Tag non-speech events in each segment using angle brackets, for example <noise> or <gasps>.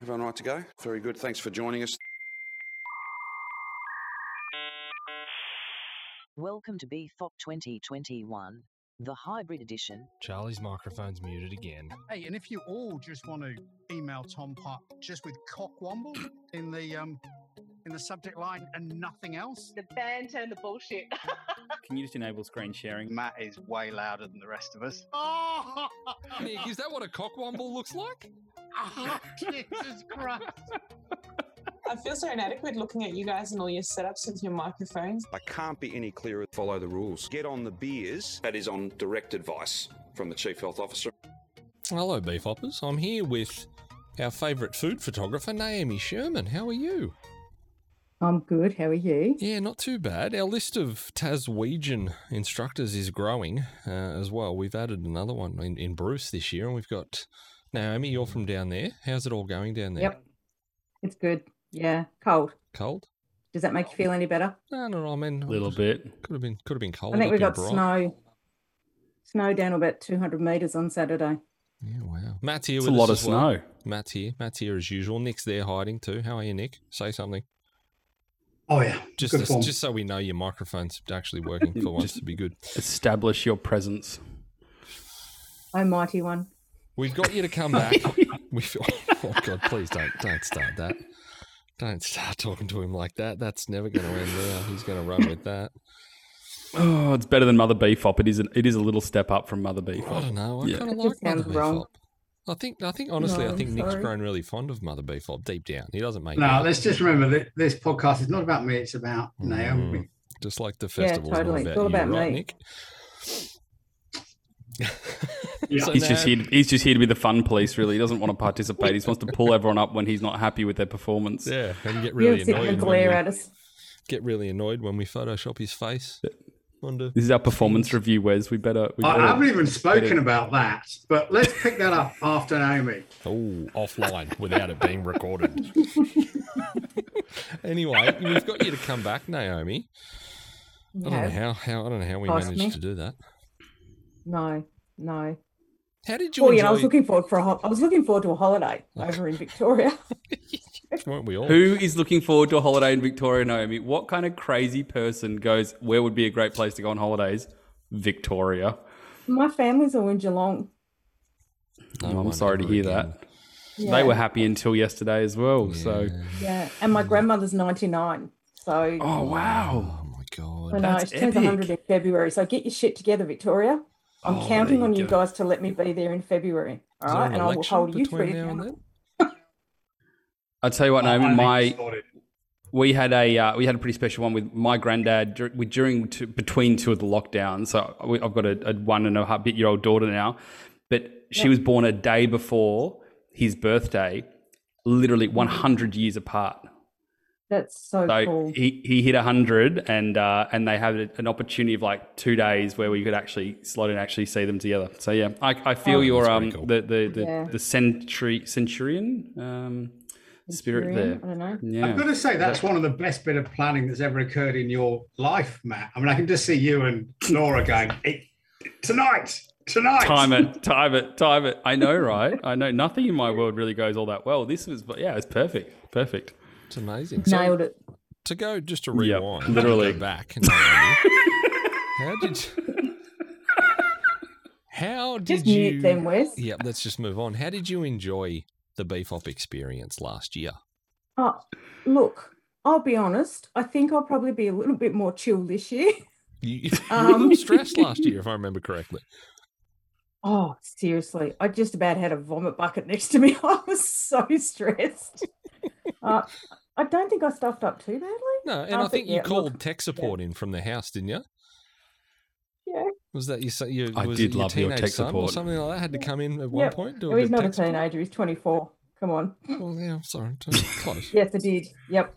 Everyone right to go? Very good. Thanks for joining us. Welcome to BFOP 2021, the hybrid edition. Charlie's microphone's muted again. Hey, and if you all just want to email Tom Putt just with cockwomble in the um in the subject line and nothing else, the banter and the bullshit. <laughs> Can you just enable screen sharing? Matt is way louder than the rest of us. oh, <laughs> Nick, is that what a cockwomble looks like? Jesus Christ! I feel so inadequate looking at you guys and all your setups with your microphones. I can't be any clearer. Follow the rules. Get on the beers. That is on direct advice from the Chief Health Officer. Hello, beef hoppers. I'm here with our favourite food photographer, Naomi Sherman. How are you? I'm good. How are you? Yeah, not too bad. Our list of Taswegian instructors is growing uh, as well. We've added another one in, in Bruce this year, and we've got Naomi. You're from down there. How's it all going down there? Yep. It's good. Yeah. Cold. Cold? Does that make you feel any better? No, no, no. I mean, A little bit. Could have been, could have been cold. I think we in got Bright. snow. Snow down about 200 metres on Saturday. Yeah, wow. Matt's here It's with a lot of as well. snow. Matt's here. Matt's here as usual. Nick's there hiding too. How are you, Nick? Say something. Oh yeah, Just good to- form. just so we know your microphone's actually working for <laughs> once Just- to be good. Establish your presence. Oh, mighty one. We've got you to come back. <laughs> we feel, oh god, please don't don't start that. Don't start talking to him like that. That's never going to end there. He's going to run with that. Oh, it's better than Mother Beefop. It is. A, it is a little step up from Mother Beefop. I don't know. I Yeah. kind of like Mother sounds wrong. Beefop. I think. I think honestly, I No, think Nick's grown really fond of Mother Beefop deep down. He doesn't make. No, out. let's just remember that this podcast is not about me; it's about Naomi. Mm, just like the Yeah, festival's totally. not It's about all you, about right, me. Nick? <laughs> Yeah. So He's now- just here. He's just here to be the fun police. Really, he doesn't want to participate. He just wants to pull everyone up when he's not happy with their performance. Yeah, and get really don't sit there and annoyed. When glare we, at us. get really annoyed when we Photoshop his face onto. This is our performance review, Wes. We better. We I haven't even spoken Better- about that, but let's pick that up after Naomi. Oh, offline without it being recorded. <laughs> anyway, we've got you to come back, Naomi. I don't know how, how I don't know how we Ask managed me. to do that. No, no. How did you Oh, enjoy? yeah. I was looking forward for a ho- I was looking forward to a holiday over in Victoria. <laughs> <laughs> weren't we all? Who is looking forward to a holiday in Victoria, Naomi? What kind of crazy person goes? Where would be a great place to go on holidays? Victoria. My family's all in Geelong. Oh, I'm sorry to hear again. that. Yeah. They were happy until yesterday as well. So, Yeah, and my grandmother's 99. So oh wow, Oh my I god! know that's she turns epic. 100 in February. So get your shit together, Victoria. I'm Oh, counting there on you you go. guys to let me be there in February. All Is there right, an and I will hold you between three now and accountable. I tell you what, Naomi, I think my we had a uh, we had a pretty special one with my granddad dur- we, during two, between two of the lockdowns. So we, I've got a, a one and a half bit year old daughter now, but she was born a day before his birthday, literally 100 years apart. That's so, So cool. he, he hit 100 and uh, and they had an opportunity of like two days where we could actually slot and actually see them together. So yeah, I, I feel Oh, your um cool. the the the, Yeah. the century centurion um spirit there. I don't know. Yeah. I've got to say that's one of the best bit of planning that's ever occurred in your life, Matt. I mean, I can just see you and Nora going "Hey, tonight, tonight. time it, <laughs> time it, time it. I know, right? I know. Nothing in my world really goes all that well. This was, but yeah, it's perfect, perfect. It's amazing. So Nailed it. to go just to Yep, rewind, literally. go back. Naomi, <laughs> how did? You, how did Just you? mute them, Wes. Yep, let's just move on. How did you enjoy the beef op experience last year? Oh, look, I'll be honest. I think I'll probably be a little bit more chill this year. You, <laughs> you <laughs> Um, little stressed last year, if I remember correctly. Oh, seriously. I just about had a vomit bucket next to me. I was so stressed. Uh, I don't think I stuffed up too badly. No, and I I, think- think you yeah, look, called tech support in from the house, didn't you? Yeah. Was that you? say- you I was did it your love your tech son or something like that? Had to come in at one Yep. point. Do a he's not a tech support? teenager. He's 24. Come on. Well, yeah, I'm sorry, <laughs> close. Yes, I did. Yep.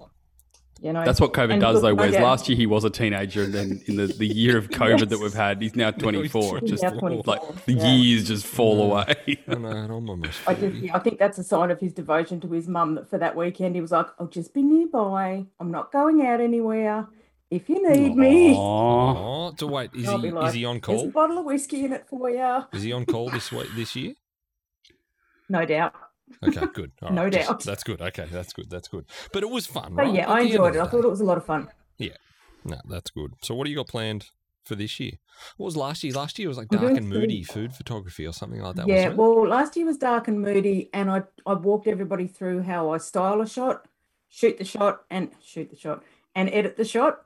You know, That's what COVID and does, look, though. my Whereas dad- last year he was a teenager, and then in the, the year of <laughs> COVID that we've had, he's now 24. he's just now 24, like the yeah. years just fall Yeah. away. I know, I'm almost I, just, yeah, I think that's a sign of his devotion to his mum that for that weekend he was like, I'll just be nearby. I'm not going out anywhere. If you need me, Aw. Oh, so wait, is he like, is he on call? there's a bottle of whiskey in it for you. Is he on call this week this year? No doubt. Okay, good. <laughs> All No right, just- doubt. That's good. Okay, that's good. That's good. But it was fun, But right? yeah, At I enjoyed it. I thought it was a lot of fun. Yeah. No, that's good. So, what do you got planned for this year? What was last year? Last year was like dark and moody food photography or something like that. yeah, well, last year was dark and moody, and I I walked everybody through how I style a shot, shoot the shot, and shoot the shot, and edit the shot.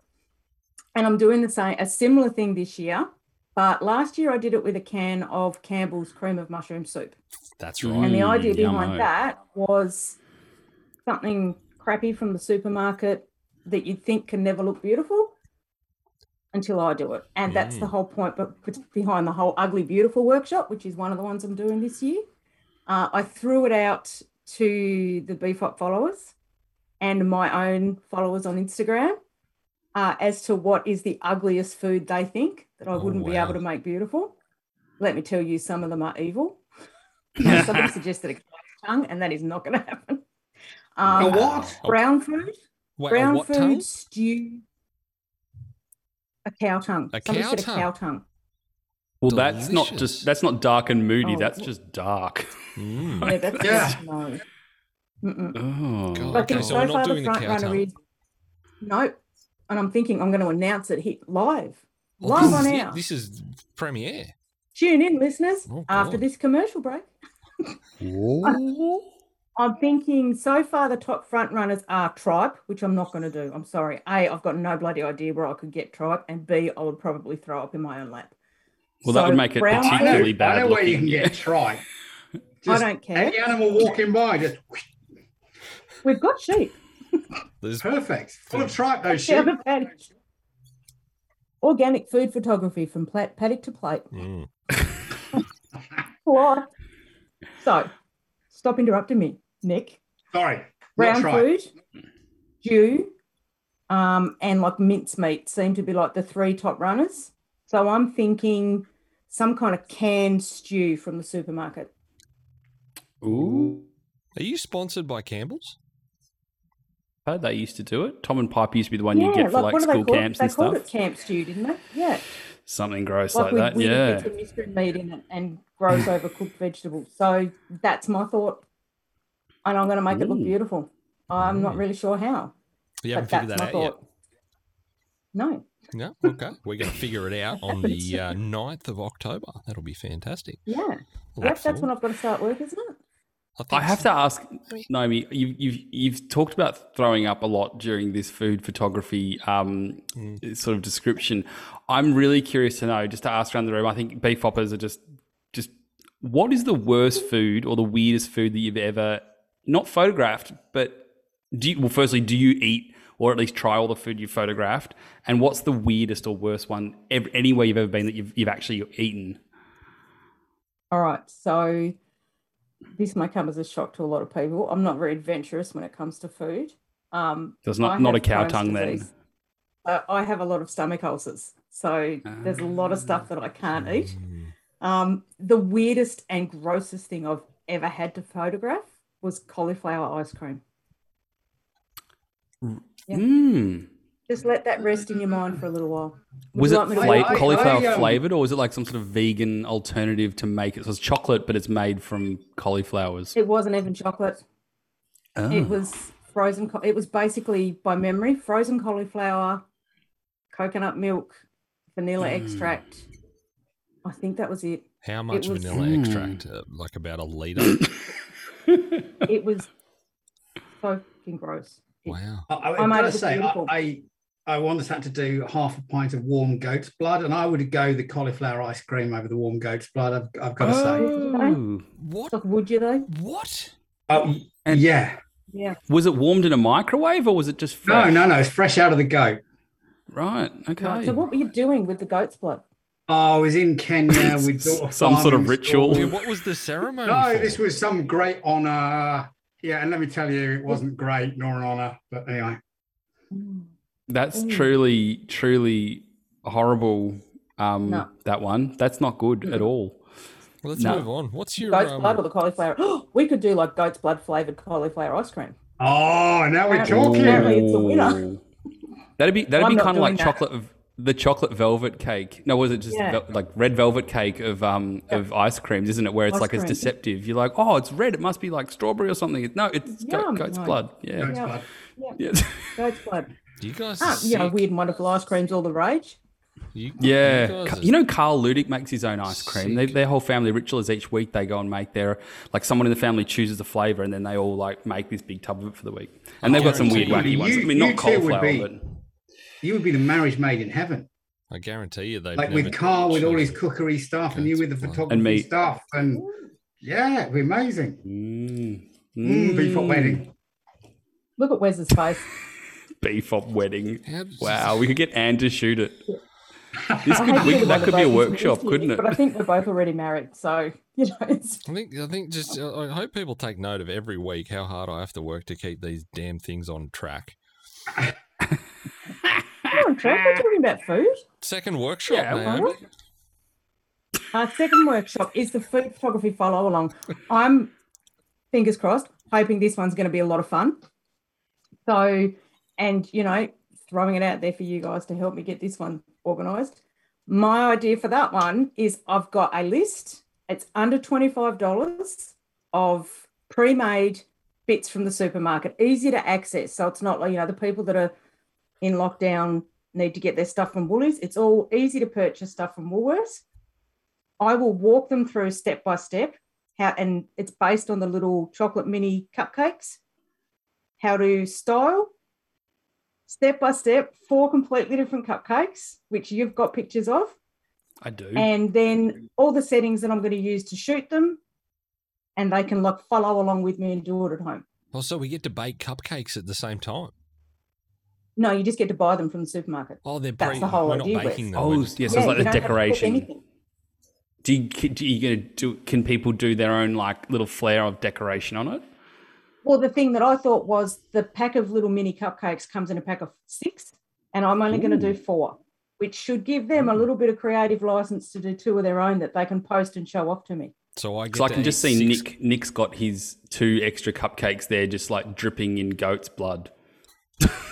And I'm doing the same, a similar thing this year. But last year I did it with a can of Campbell's cream of mushroom soup. that's Mm. right. And the idea Mm, behind yummo. that was something crappy from the supermarket that you'd think can never look beautiful until I do it. And that's the Mm. whole point but behind the whole ugly beautiful workshop, which is one of the ones I'm doing this year. Uh, I threw it out to the BFOP followers and my own followers on Instagram uh, as to what is the ugliest food they think that I Oh, wouldn't be wow. able to make beautiful. Let me tell you, some of them are evil. <laughs> Somebody suggested a cow's tongue, and that is not going to happen. Um, A what? Brown food, Wait, brown what food tongue? stew. A cow tongue. A Somebody cow said tongue? a cow tongue. Well, that's not just that's not dark and moody. Oh, that's wh- just dark. Mm. Yeah, that's Yeah. no. Mm-mm. Oh, God, But okay, so so we're not doing the cow tongue. is no, and I'm thinking I'm going to announce it hit live, Well, live this on is it. air. This is premiere. Tune in, listeners, Oh, after this commercial break. <laughs> I'm thinking so far the top front runners are tripe, which I'm not going to do. I'm sorry. A, I've got no bloody idea where I could get tripe, and B, I would probably throw up in my own lap. Well, that would make it brown I know, particularly food, bad I know where you can get tripe. <laughs> I don't care. Any animal walking by, just We've got sheep. There's perfect. Full of tripe, those <laughs> sheep. The paddock. Organic food photography from plat- paddock to plate. Mm. <laughs> So, stop interrupting me, Nick. Sorry. not Brown food, stew, um, and like mincemeat seem to be like the three top runners. So I'm thinking some kind of canned stew from the supermarket. Ooh, Are you sponsored by Campbell's? I they used to do it. Tom and Pipe used to be the one you yeah, get for like what school call camps it? They and called stuff. it camp stew, didn't they? Yeah. Something gross like like, with, that. with Yeah. bits of mystery meat in it and grows overcooked vegetables. So that's my thought. And I'm going to make it look beautiful. I'm not Mm. really sure how. You but haven't figured that my out yet. No. No? Okay. We're going to figure it out <laughs> on the uh, 9th of October. That'll be fantastic. Yeah. Look Yep, that's when. I've got to start work, isn't it? I, I have so. to ask, Naomi, you've, you've, you've talked about throwing up a lot during this food photography um, sort of description. I'm really curious to know, just to ask around the room, I think beef hoppers are just, just what is the worst food or the weirdest food that you've ever, not photographed, but do you, well, firstly, do you eat or at least try all the food you've photographed? And what's the weirdest or worst one ev- anywhere you've ever been that you've, you've actually eaten? All right. So this may come as a shock to a lot of people. I'm not very adventurous when it comes to food. Um, There's not, not a cow Crohn's tongue then. Uh, I have a lot of stomach ulcers. So there's a lot of stuff that I can't eat. Um, the weirdest and grossest thing I've ever had to photograph was cauliflower ice cream. Yeah. Mm. Just let that rest in your mind for a little while. Would Was it like to fla- I- cauliflower I, um, flavored, or was it like some sort of vegan alternative to make it? So it's chocolate, but it's made from cauliflowers. It wasn't even chocolate. Oh. It was frozen. It was basically by memory frozen cauliflower, coconut milk, vanilla Mm. extract. I think that was it. How much was- vanilla Mm. extract? Uh, like about a litre? <laughs> It was so fucking gross. Wow. I, I, I I've made got to it say, I. I I once had to do half a pint of warm goat's blood, and I would go the cauliflower ice cream over the warm goat's blood. I've, I've got to say. Oh. oh. What? Like, would you though? What? Oh, And- yeah. Yeah. Was it warmed in a microwave, or was it just No, fresh? no, no. It's fresh out of the goat. Right. Okay. Right, So what were you doing with the goat's blood? Oh, I was in Kenya <laughs> with Some sort of ritual. school. Yeah, what was the ceremony? No, for? this was some great honor. Yeah, and let me tell you, it wasn't great nor an honor. But anyway, mm. That's Mm. truly, truly horrible. Um, No. That one. That's not good at all. Well, let's No. move on. What's your Goat's um, blood or the cauliflower? <gasps> we could do like goat's blood flavored cauliflower ice cream. oh, now we're talking. apparently it's a winner. That'd be that'd I'm be kind of like that. chocolate. of the chocolate velvet cake. No, was it just Yeah. vel- like red velvet cake of um of ice creams, isn't it? Where it's Ice like it's deceptive. You're like, oh, it's red. It must be like strawberry or something. No, it's goat, Yum. goat's blood. Yeah. Goat's Yeah. blood. yeah. Goat's blood. Do you guys? Ah, you know, sick? weird and wonderful ice creams, all the rage. You, Yeah, you you know Carl Ludick makes his own ice cream. They, their whole family ritual is each week they go and make their like someone in the family chooses a flavor and then they all like make this big tub of it for the week. And they've got some weird wacky you- ones. I mean, not two would cauliflower, be- but You would be the marriage made in heaven. I guarantee you they like with Carl with all his cookery stuff and you with the photography And me. stuff. And yeah, it'd be amazing. mm, Mm, beef hot wedding. Look at Wes's face. Beef up wedding. Wow, we could get Anne to shoot it. <laughs> This could, we, that could be a motivate you to workshop, couldn't it? But I think we're both already married, so <laughs> you know. It's, I think I think just uh, I hope people take note of every week how hard I have to work to keep these damn things on track. On, Trev, we're talking about food. Second workshop, Yeah, Naomi. Our second workshop is the food photography follow along. I'm fingers crossed, hoping this one's going to be a lot of fun. So, and you know, throwing it out there for you guys to help me get this one organized. My idea for that one is I've got a list. It's under $25 of pre made bits from the supermarket, easy to access. So it's not like, you know, the people that are in lockdown need to get their stuff from Woolies. It's all easy to purchase stuff from Woolworths. I will walk them through step by step how, and it's based on the little chocolate mini cupcakes, how to style step by step, four completely different cupcakes, which you've got pictures of, I do. and then all the settings that I'm going to use to shoot them, and they can like follow along with me and do it at home. Also, we get to bake cupcakes at the same time. No, you just get to buy them from the supermarket. Oh, they're That's the whole we're not idea, baking them. oh, we're yeah, so it's like the don't have to cook decoration. Do you, do you gonna do? Can people do their own like little flair of decoration on it? Well, the thing that I thought was the pack of little mini cupcakes comes in a pack of six, and I'm only going to do four, which should give them a mm. little bit of creative license to do two of their own that they can post and show off to me. So I get. Because I can just see six- Nick. Nick's got his two extra cupcakes there, just like dripping in goat's blood.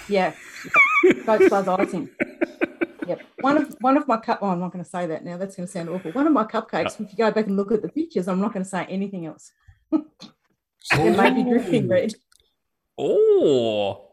Yeah, <laughs> goat's blood icing. Yep. One of one of my cup. Oh, I'm not going to say that now. That's going to sound awful. One of my cupcakes. If you go back and look at the pictures, I'm not going to say anything else. <laughs> It may be dripping red. Oh,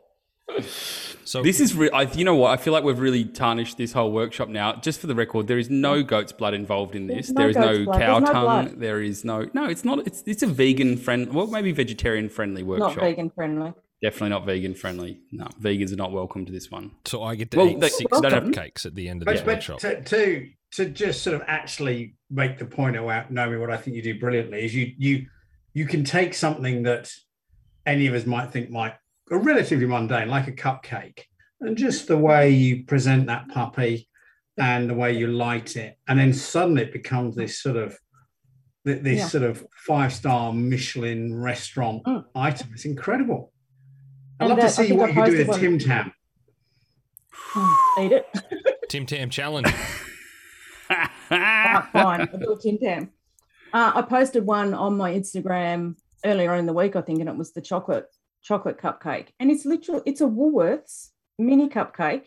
So this is real. You know what? I feel like we've really tarnished this whole workshop now. Just for the record, there is no goat's blood involved in this. There's no There is no blood. cow no tongue. blood. There is no. No, it's not. It's it's a vegan friend. Well, maybe vegetarian friendly workshop. Not vegan friendly. Definitely not vegan friendly. No, vegans are not welcome to this one. so I get to Well, eat they- six welcome. cupcakes at the end of this But, but workshop. to, to to just sort of actually make the point out, Naomi, what I think you do brilliantly is you you you can take something that any of us might think might a relatively mundane, like a cupcake, and just the way you present that puppy and the way you light it, and then suddenly it becomes this sort of this Yeah. sort of five star Michelin restaurant Mm. item. It's incredible. I'd And love that- to see what you do with a Tim. Tam. Mm, Eat it. Tim Tam <laughs> challenge. Fine. I'll do a Tim Tam. Uh, I posted one on my Instagram earlier in the week, I think, and it was the chocolate chocolate cupcake. And it's literally it's a Woolworths mini cupcake.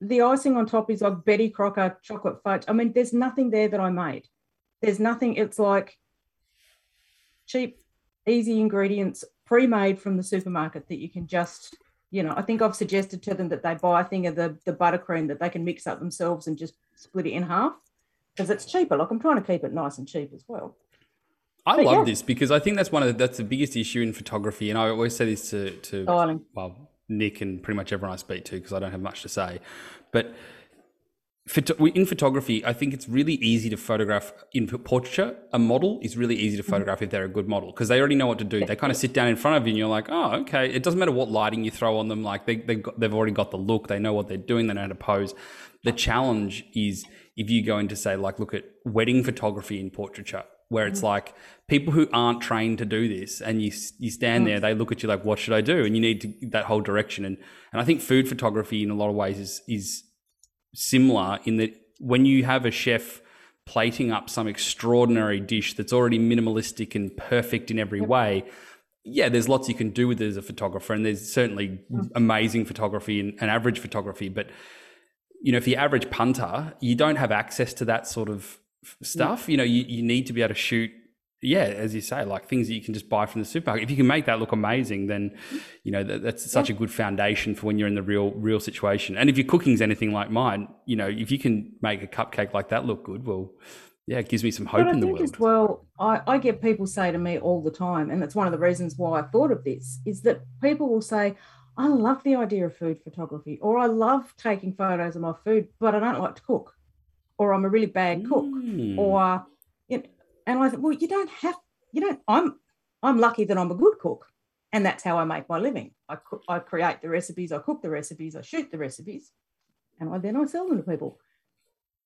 The icing on top is like Betty Crocker chocolate fudge. I mean, there's nothing there that I made. There's nothing. It's like cheap, easy ingredients, pre-made from the supermarket that you can just, you know. I think I've suggested to them that they buy a thing of the the buttercream that they can mix up themselves and just split it in half because it's cheaper. Like I'm trying to keep it nice and cheap as well. I But love yeah. this because I think that's one of the, that's the biggest issue in photography, and I always say this to to Styling. well Nick and pretty much everyone I speak to because I don't have much to say, but. In photography, I think it's really easy to photograph in portraiture. A model is really easy to mm-hmm. photograph if they're a good model because they already know what to do. They kind of sit down in front of you and you're like, oh, okay. It doesn't matter what lighting you throw on them. Like they, they've, got, they've already got the look. They know what they're doing. They know how to pose. The challenge is if you go into say, like, look at wedding photography in portraiture, where it's mm-hmm. like people who aren't trained to do this and you, you stand there, mm. they look at you like, what should I do? And you need to, that whole direction. And, and I think food photography in a lot of ways is, is, similar in that when you have a chef plating up some extraordinary dish that's already minimalistic and perfect in every way, yeah, there's lots you can do with it as a photographer, and there's certainly mm. amazing photography and, and average photography, but you know, for your average punter, you don't have access to that sort of stuff. You know, you, you need to be able to shoot. Yeah, as you say, like things that you can just buy from the supermarket. If you can make that look amazing, then you know that, that's such a good foundation for when you're in the real real situation. And if your cooking's anything like mine, you know, if you can make a cupcake like that look good, well, yeah, it gives me some hope in the think world. as well, I, I get people say to me all the time, and that's one of the reasons why I thought of this, is that people will say, I love the idea of food photography, or I love taking photos of my food, but I don't like to cook, or I'm a really bad cook, Mm. or you know, and I thought, well, you don't have, you don't. I'm, I'm lucky that I'm a good cook, and that's how I make my living. I cook, I create the recipes, I cook the recipes, I shoot the recipes, and I, then I sell them to people.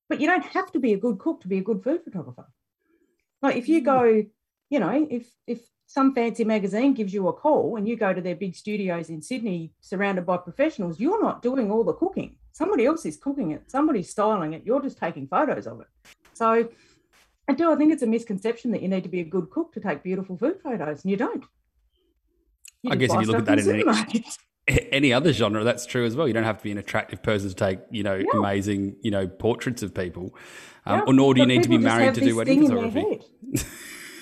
But you don't have to be a good cook to be a good food photographer. Like if you mm. go, you know, if if some fancy magazine gives you a call and you go to their big studios in Sydney surrounded by professionals, you're not doing all the cooking. Somebody else is cooking it, somebody's styling it, you're just taking photos of it. So I do I think it's a misconception that you need to be a good cook to take beautiful food photos, and you don't. You I guess if you look at that in any- <laughs> any other genre that's true as well you don't have to be an attractive person to take you know Yeah. amazing you know portraits of people um, Yeah, or nor do you but need to be married to do wedding thing in their photography. <laughs>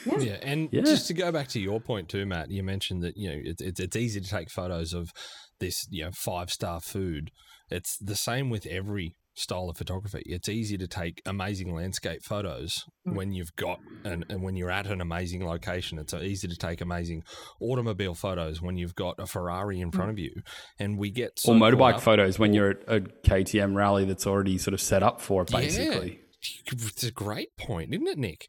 Yeah. Yeah, and Yeah. just to go back to your point too, Matt, you mentioned that you know it's it's, it's easy to take photos of this you know five star food. It's the same with every style of photography. It's easy to take amazing landscape photos Mm. when you've got and and when you're at an amazing location. It's easy to take amazing automobile photos when you've got a Ferrari in front of you. And we get so or motorbike up- photos when you're at a KTM rally that's already sort of set up for it basically Yeah. It's a great point, isn't it, Nick?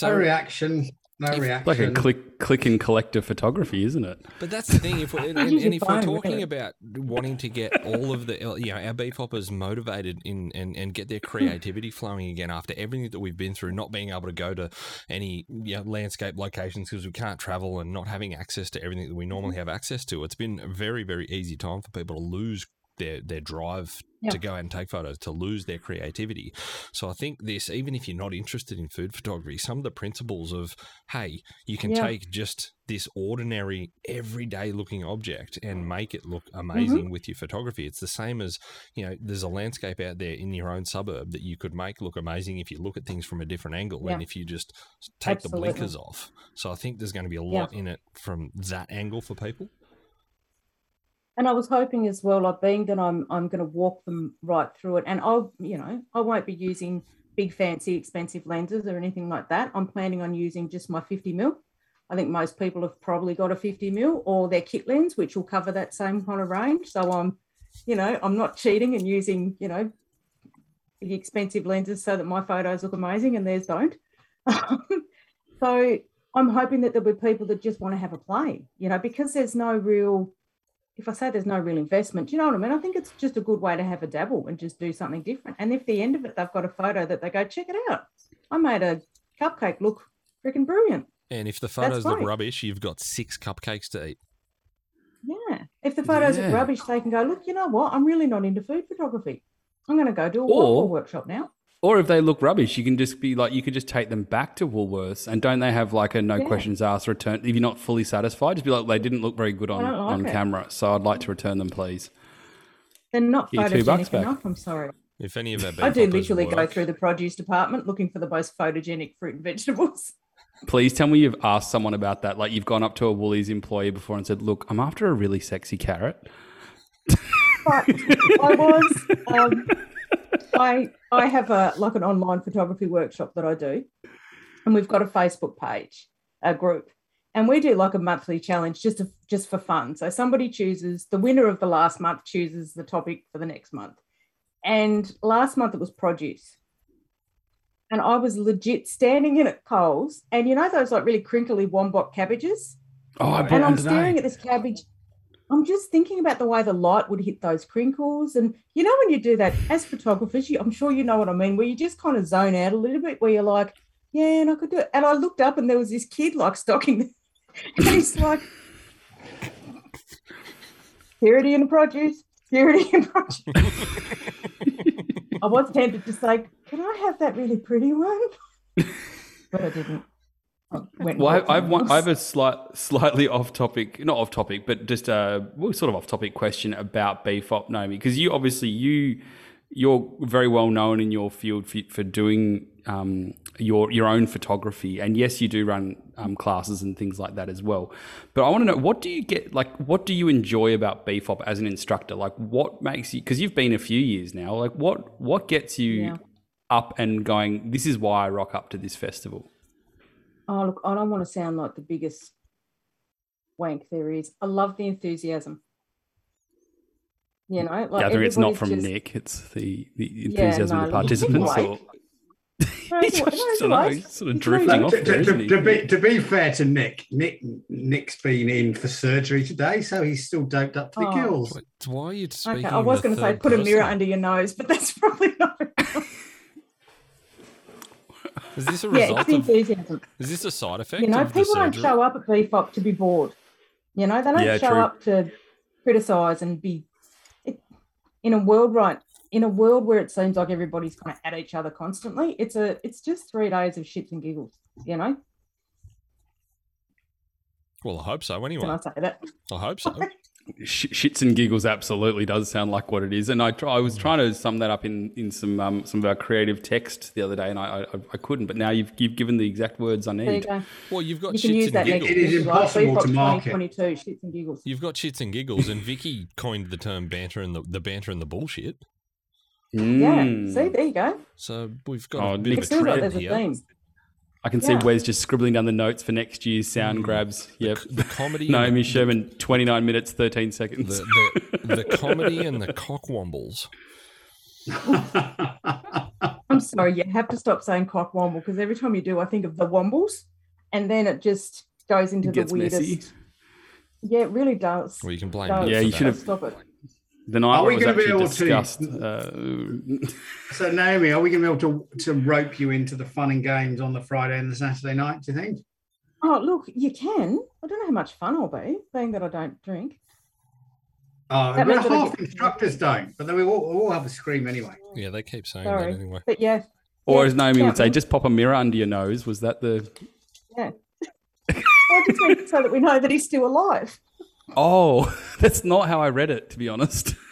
no reaction. No if- reaction. like a click click and collector photography isn't it But that's the thing. If we're, and, and, and your if we're talking really. about wanting to get all of the, you know, our beef hoppers motivated in and, and get their hmm. creativity flowing again after everything that we've been through, not being able to go to any you know, landscape locations because we can't travel and not having access to everything that we normally have access to, it's been a very, very easy time for people to lose their their drive Yeah. to go out and take photos, to lose their creativity. So I think this, even if you're not interested in food photography, some of the principles of hey, you can Yeah. take just this ordinary, everyday looking object and make it look Mm-hmm. amazing with your photography. It's the same as you know, there's a landscape out there in your own suburb that you could make look amazing if you look at things from a different angle and if you just take Absolutely. the blinkers off. So I think there's going to be a Yeah. lot in it from that angle for people. And I was hoping as well, like being that I'm I'm going to walk them right through it, and I'll you know I won't be using big fancy expensive lenses or anything like that. I'm planning on using just my 50 mil. I think most people have probably got a 50 mil or their kit lens, which will cover that same kind of range. So I'm, you know, I'm not cheating and using you know big expensive lenses so that my photos look amazing and theirs don't. <laughs> so I'm hoping that there'll be people that just want to have a play, you know, because there's no real if I say there's no real investment, do you know what I mean? I think it's just a good way to have a dabble and just do something different. And if the end of it, they've got a photo that they go, check it out. I made a cupcake look freaking brilliant. And if the photos look rubbish, you've got six cupcakes to eat. Yeah. If the photos Yeah. are rubbish, they can go, look, you know what? I'm really not into food photography. I'm going to go do a Or- workshop now. Or if they look rubbish you can just be like you could just take them back to Woolworths and don't they have like a no Yeah. questions asked return if you're not fully satisfied just be like they didn't look very good on, like on it." camera so I'd like to return them please They're not Get two bucks photogenic back. enough. I'm sorry. If any of our I do hoppers literally go through the produce department looking for the most photogenic fruit and vegetables. <laughs> Please tell me you've asked someone about that. Like you've gone up to a Woolies employee before and said, "Look, I'm after a really sexy carrot." but I was um, I I have a like an online photography workshop that I do, and we've got a Facebook page, a group, and we do like a monthly challenge just to, just for fun. So somebody chooses the winner of the last month chooses the topic for the next month, and last month it was produce. And I was legit standing in at Coles, and you know those like really crinkly wombok cabbages? Oh, I bought and I'm staring at this cabbage. I'm just thinking about the way the light would hit those crinkles. And you know, when you do that as photographers, you, I'm sure you know what I mean, where you just kind of zone out a little bit, where you're like, yeah, and I could do it. And I looked up and there was this kid like stalking, <laughs> he's like, purity in the produce, purity in produce. <laughs> I was tempted to say, can I have that really pretty one? <laughs> but I didn't. I Well, I, I've one, I have a slight, slightly <laughs> off topic, not off topic, but just a well, sort of off topic question about Beefop Naomi, because you obviously you you're very well known in your field for, for doing um, your your own photography, and yes, you do run um, classes and things like that as well. But I want to know what do you get like what do you enjoy about BFOP as an instructor? Like what makes you because you've been a few years now. Like what what gets you Yeah. up and going? This is why I rock up to this festival. Oh, look, I don't want to sound like the biggest wank there is. I love the enthusiasm. You know, like Gather it's not from just- Nick. It's the the Yeah, enthusiasm of the participants. like- <laughs> or No, He's no, just- no, I don't know, no. he's sort of drifting like- off To, there, to- isn't to- he? be, to be fair to Nick, Nick Nick's been in for surgery today, so he's still doped up to the Oh. gills. Wait, Why are you speaking? Okay, I was going to say third put a mirror under your nose, but that's <laughs> probably not. Is this a yeah, result it's the of? enthusiasm. Is this a side effect? You know, of the people don't show up at BFOP to be bored. You know, they don't Yeah, show true. up to criticize and be. It, in a world right in a world where it seems like everybody's kind of at each other constantly, it's a it's just three days of shits and giggles. You know, Well, I hope so. Anyway, can Anyway, I say that? I hope so. <laughs> Sh- shits and giggles absolutely does sound like what it is, and I try, I was trying to sum that up in in some um, some of our creative text the other day, and I, I I couldn't, but now you've you've given the exact words I There you need. Well, you've got You shits and giggles. It is week, right? impossible to market. 2022, shits and giggles. You've got shits and giggles, and Vicky coined the term banter and the, the banter and the bullshit. Yeah. Mm. See, there you go. So we've got Oh, a bit of a feels like trend there's a here. theme. I can see Wes just scribbling down the notes for next year's sound mm. grabs. Yep. The comedy, <laughs> Naomi the, Sherman, twenty nine minutes thirteen seconds. the, the, the comedy and the cockwombles. <laughs> I'm sorry, you have to stop saying cock womble because every time you do, I think of the wombles, and then it just goes into it the weirdest. messy. Yeah, it really does. Well, you can blame Does. me Yeah, for you should have- stop it. The night Are we gonna be actually able to- discussed. Uh, <laughs> so Naomi, are we going to be able to to rope you into the fun and games on the Friday and the Saturday night? Do you think? Oh, look, you can. I don't know how much fun I'll be, being that I don't drink. Oh, That well, means half get- instructors don't, but then we all, we all have a scream anyway. Yeah, they keep saying Sorry, that anyway. but yeah. or yeah, as Naomi would say, just pop a mirror under your nose. Was that the? Yeah. <laughs> I just mean so that we know that he's still alive. Oh, <laughs> that's not how I read it, to be honest. <laughs>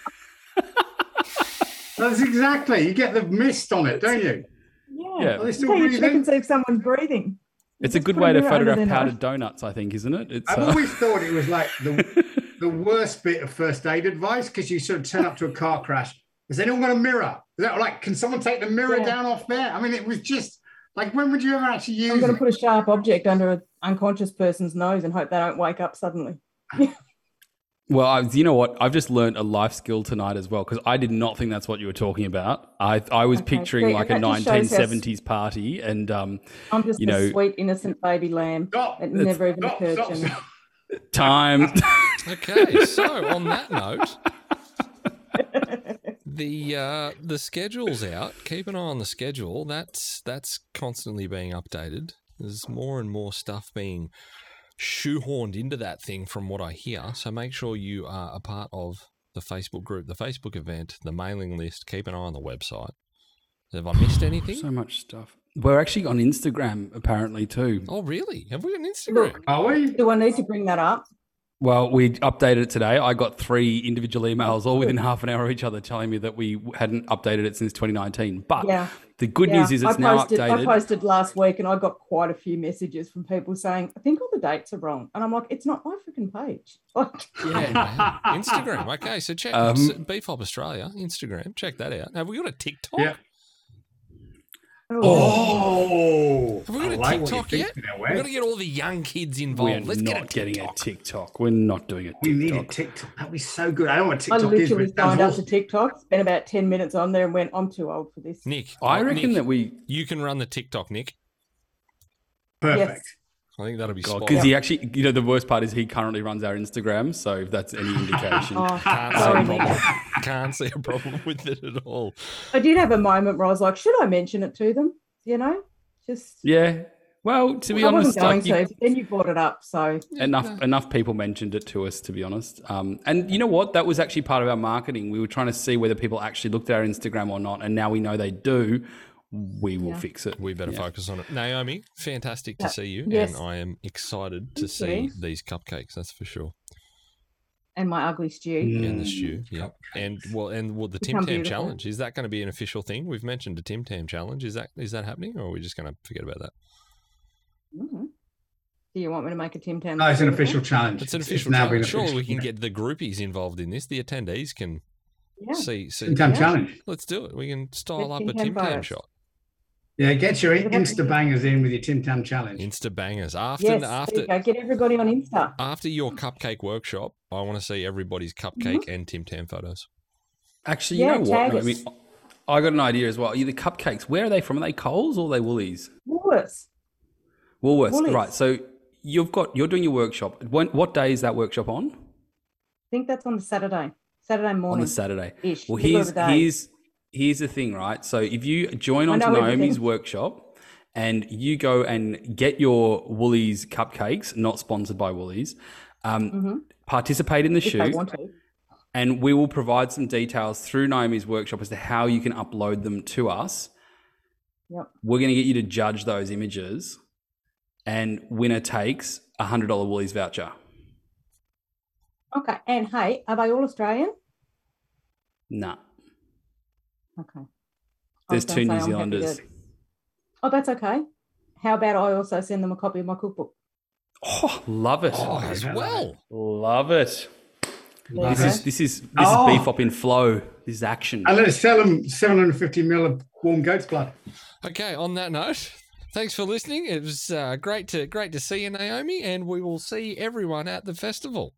That's exactly. You get the mist on it, don't you? Yeah. Yeah. Are they still how you breathing? check see if someone's breathing. You It's a good way to photograph their nose. powdered donuts, I think, isn't it? It's I've uh, always thought it was like the <laughs> the worst bit of first aid advice because you sort of turn up to a car crash. Has anyone got a mirror? Is that like, can someone take the mirror Yeah. down off there? I mean, it was just like, when would you ever actually use I'm going to put a sharp object under an unconscious person's nose and hope they don't wake up suddenly. Well, I, you know what? I've just learned a life skill tonight as well because I did not think that's what you were talking about. I I was Okay, picturing see, like a that just shows how s- 1970s party, and um, I'm just You a know- sweet, innocent baby lamb. Stop, It never even stop, occurred stop, to me. time. Okay, so on that note, <laughs> the uh, the schedule's out. Keep an eye on the schedule. That's that's constantly being updated. There's more and more stuff being shoehorned into that thing from what I hear. So make sure you are a part of the Facebook group, the Facebook event, the mailing list. Keep an eye on the website. Have I missed <sighs> anything? so much stuff. We're actually on Instagram apparently too. Oh, really? Have we got an Instagram? Are we? Do I need to bring that up? Well, we updated it today. I got three individual emails all within <laughs> half an hour of each other telling me that we hadn't updated it since 2019. But Yeah. The good Yeah, news is it's I now posted, I posted last week and I got quite a few messages from people saying, I think all the dates are wrong. And I'm like, it's not my freaking page. <laughs> Like, Yeah. <laughs> Instagram. Okay, so check Um, Beefop Australia Instagram. Check that out. Have we got a TikTok? Yeah. Oh, Oh, Have we got I a like what you're TikTok yet? Eh? We've got Wes. to get all the young kids involved. We're involved. Let's not get a getting TikTok. a TikTok. We're not doing a We need a TikTok. TikTok. That'd be so good. I don't know what I TikTok is, but literally it sounds signed up to awesome. TikTok, spent about 10 minutes on there and went, I'm too old for this. Nick, I reckon Nick, that we you can run the TikTok, Nick. Perfect. I think that'll be spot because on. he actually, you know, the worst part is he currently runs our Instagram. So if that's any <laughs> indication, Oh, Can't see, a problem. <laughs> Can't see a problem with it at all. I did have a moment where I was like, should I mention it to them? You know, just yeah. Well, to be I honest, wasn't going like, you- to. But then you brought it up, so enough enough people mentioned it to us to be honest um, and you know what that was actually part of our marketing we were trying to see whether people actually looked at our instagram or not and now we know they do we will Yeah. fix it We better Yeah. focus on it. Naomi, fantastic to see you, Yes. and I am excited to Thank see you. these cupcakes. That's for sure. and my ugly stew. and the Mm, stew. Yeah, and well, and well, the Tim Become Tam beautiful. challenge is that going to be an official thing? We've mentioned a Tim Tam challenge. Is that is that happening, or are we just going to forget about that? Mhm. Do you want me to make a Tim Tam? No, it's an official challenge. It's an official now been challenge. Surely we can get the groupies involved in this. The attendees can Yeah. see. see Tim Tam Yeah. challenge. Let's do it. We can style Get up Tim a Tam Tim Tam shot. Yeah, get your Insta bangers in with your Tim Tam challenge. Insta bangers after Yes, after there you go. Get everybody on Insta. after your cupcake workshop. I want to see everybody's cupcake mm-hmm. and Tim Tam photos. Actually, you Yeah, know what? I, mean, I got an idea as well. The cupcakes, where are they from? Are they Coles or are they Woolies? Woolworths. Woolworths. Woolies. Right. So you've got you're doing your workshop. When, what day is that workshop on? I think that's on the Saturday. Saturday On morning. the Saturday. Ish. Well, middle of here's here's here's the thing, right? So if you join onto Naomi's everything. workshop and you go and get your Woolies cupcakes, not sponsored by Woolies, um, Mhm. participate in the If shoot, and we will provide some details through Naomi's workshop as to how you can upload them to us. Yep. We're going to get you to judge those images, and winner takes a hundred dollar Woolies voucher. Okay. And hey, are they all Australian? Nah, Okay. There's two New say I'm happy Zealanders. to- Oh, that's okay. How about I also send them a copy of my cookbook? Oh, love it! Oh, as well. Love it. There you This go. is this is this Oh. is beef up in flow. This is action. And let's sell them 750 mil of warm goat's blood. Okay. On that note, thanks for listening. It was uh, great to great to see you, Naomi, and we will see everyone at the festival.